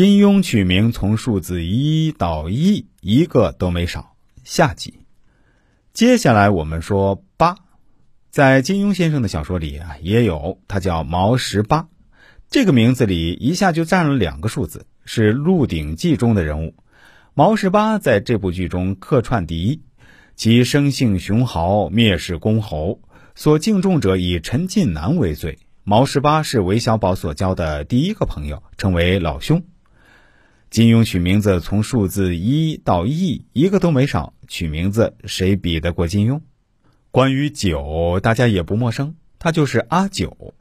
金庸取名从数字一到一，一个都没少。下集，接下来我们说八，在金庸先生的小说里啊，也有他叫毛十八，这个名字里一下就占了两个数字，是《鹿鼎记》中的人物。毛十八在这部剧中客串第一，其生性雄豪，蔑视公侯，所敬重者以陈近南为最。毛十八是韦小宝所交的第一个朋友，称为老兄。金庸取名字从数字一到亿，一个都没少。取名字谁比得过金庸？关于九，大家也不陌生，他就是阿九，《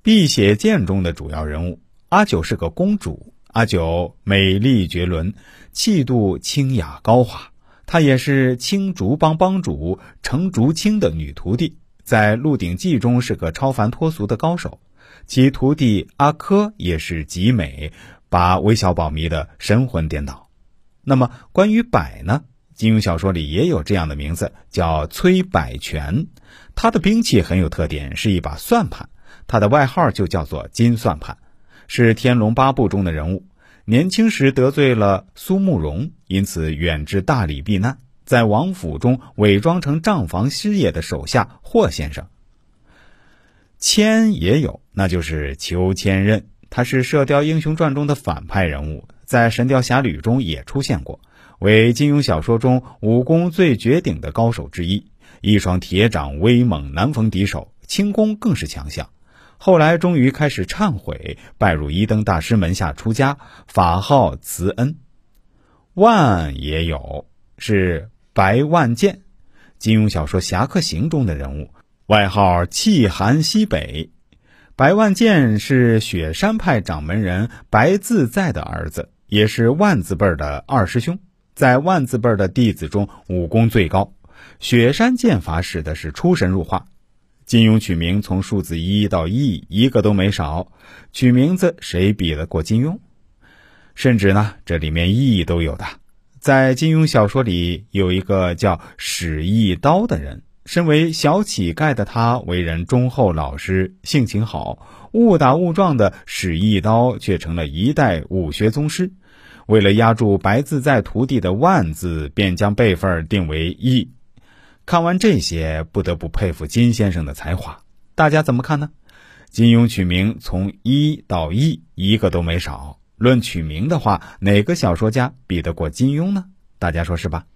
碧血剑》中的主要人物。阿九是个公主，阿九美丽绝伦，气度清雅高华。她也是青竹帮帮主程竹清的女徒弟，在《鹿鼎记》中是个超凡脱俗的高手。其徒弟阿珂也是极美。把韦小宝迷得神魂颠倒。那么关于百呢？金庸小说里也有这样的名字，叫崔百全。他的兵器很有特点，是一把算盘。他的外号就叫做金算盘，是《天龙八部》中的人物。年轻时得罪了苏慕容，因此远至大理避难，在王府中伪装成账房师爷的手下霍先生。千也有，那就是裘千仞。他是《射雕英雄传》中的反派人物，在《神雕侠侣》中也出现过，为金庸小说中武功最绝顶的高手之一。一双铁掌威猛，难逢敌手，轻功更是强项。后来终于开始忏悔，拜入一灯大师门下出家，法号慈恩。万也有，是白万剑，金庸小说《侠客行》中的人物，外号气寒西北。白万剑是雪山派掌门人白自在的儿子，也是万字辈的二师兄，在万字辈的弟子中武功最高。雪山剑法使的是出神入化。金庸取名从数字一到亿，一个都没少。取名字谁比得过金庸？甚至呢，这里面亿都有的。在金庸小说里有一个叫史一刀的人。身为小乞丐的他，为人忠厚老实，性情好，误打误撞的使一刀，却成了一代武学宗师。为了压住白自在徒弟的万字，便将辈分定为一。看完这些，不得不佩服金先生的才华。大家怎么看呢？金庸取名从一到亿，一个都没少。论取名的话，哪个小说家比得过金庸呢？大家说是吧？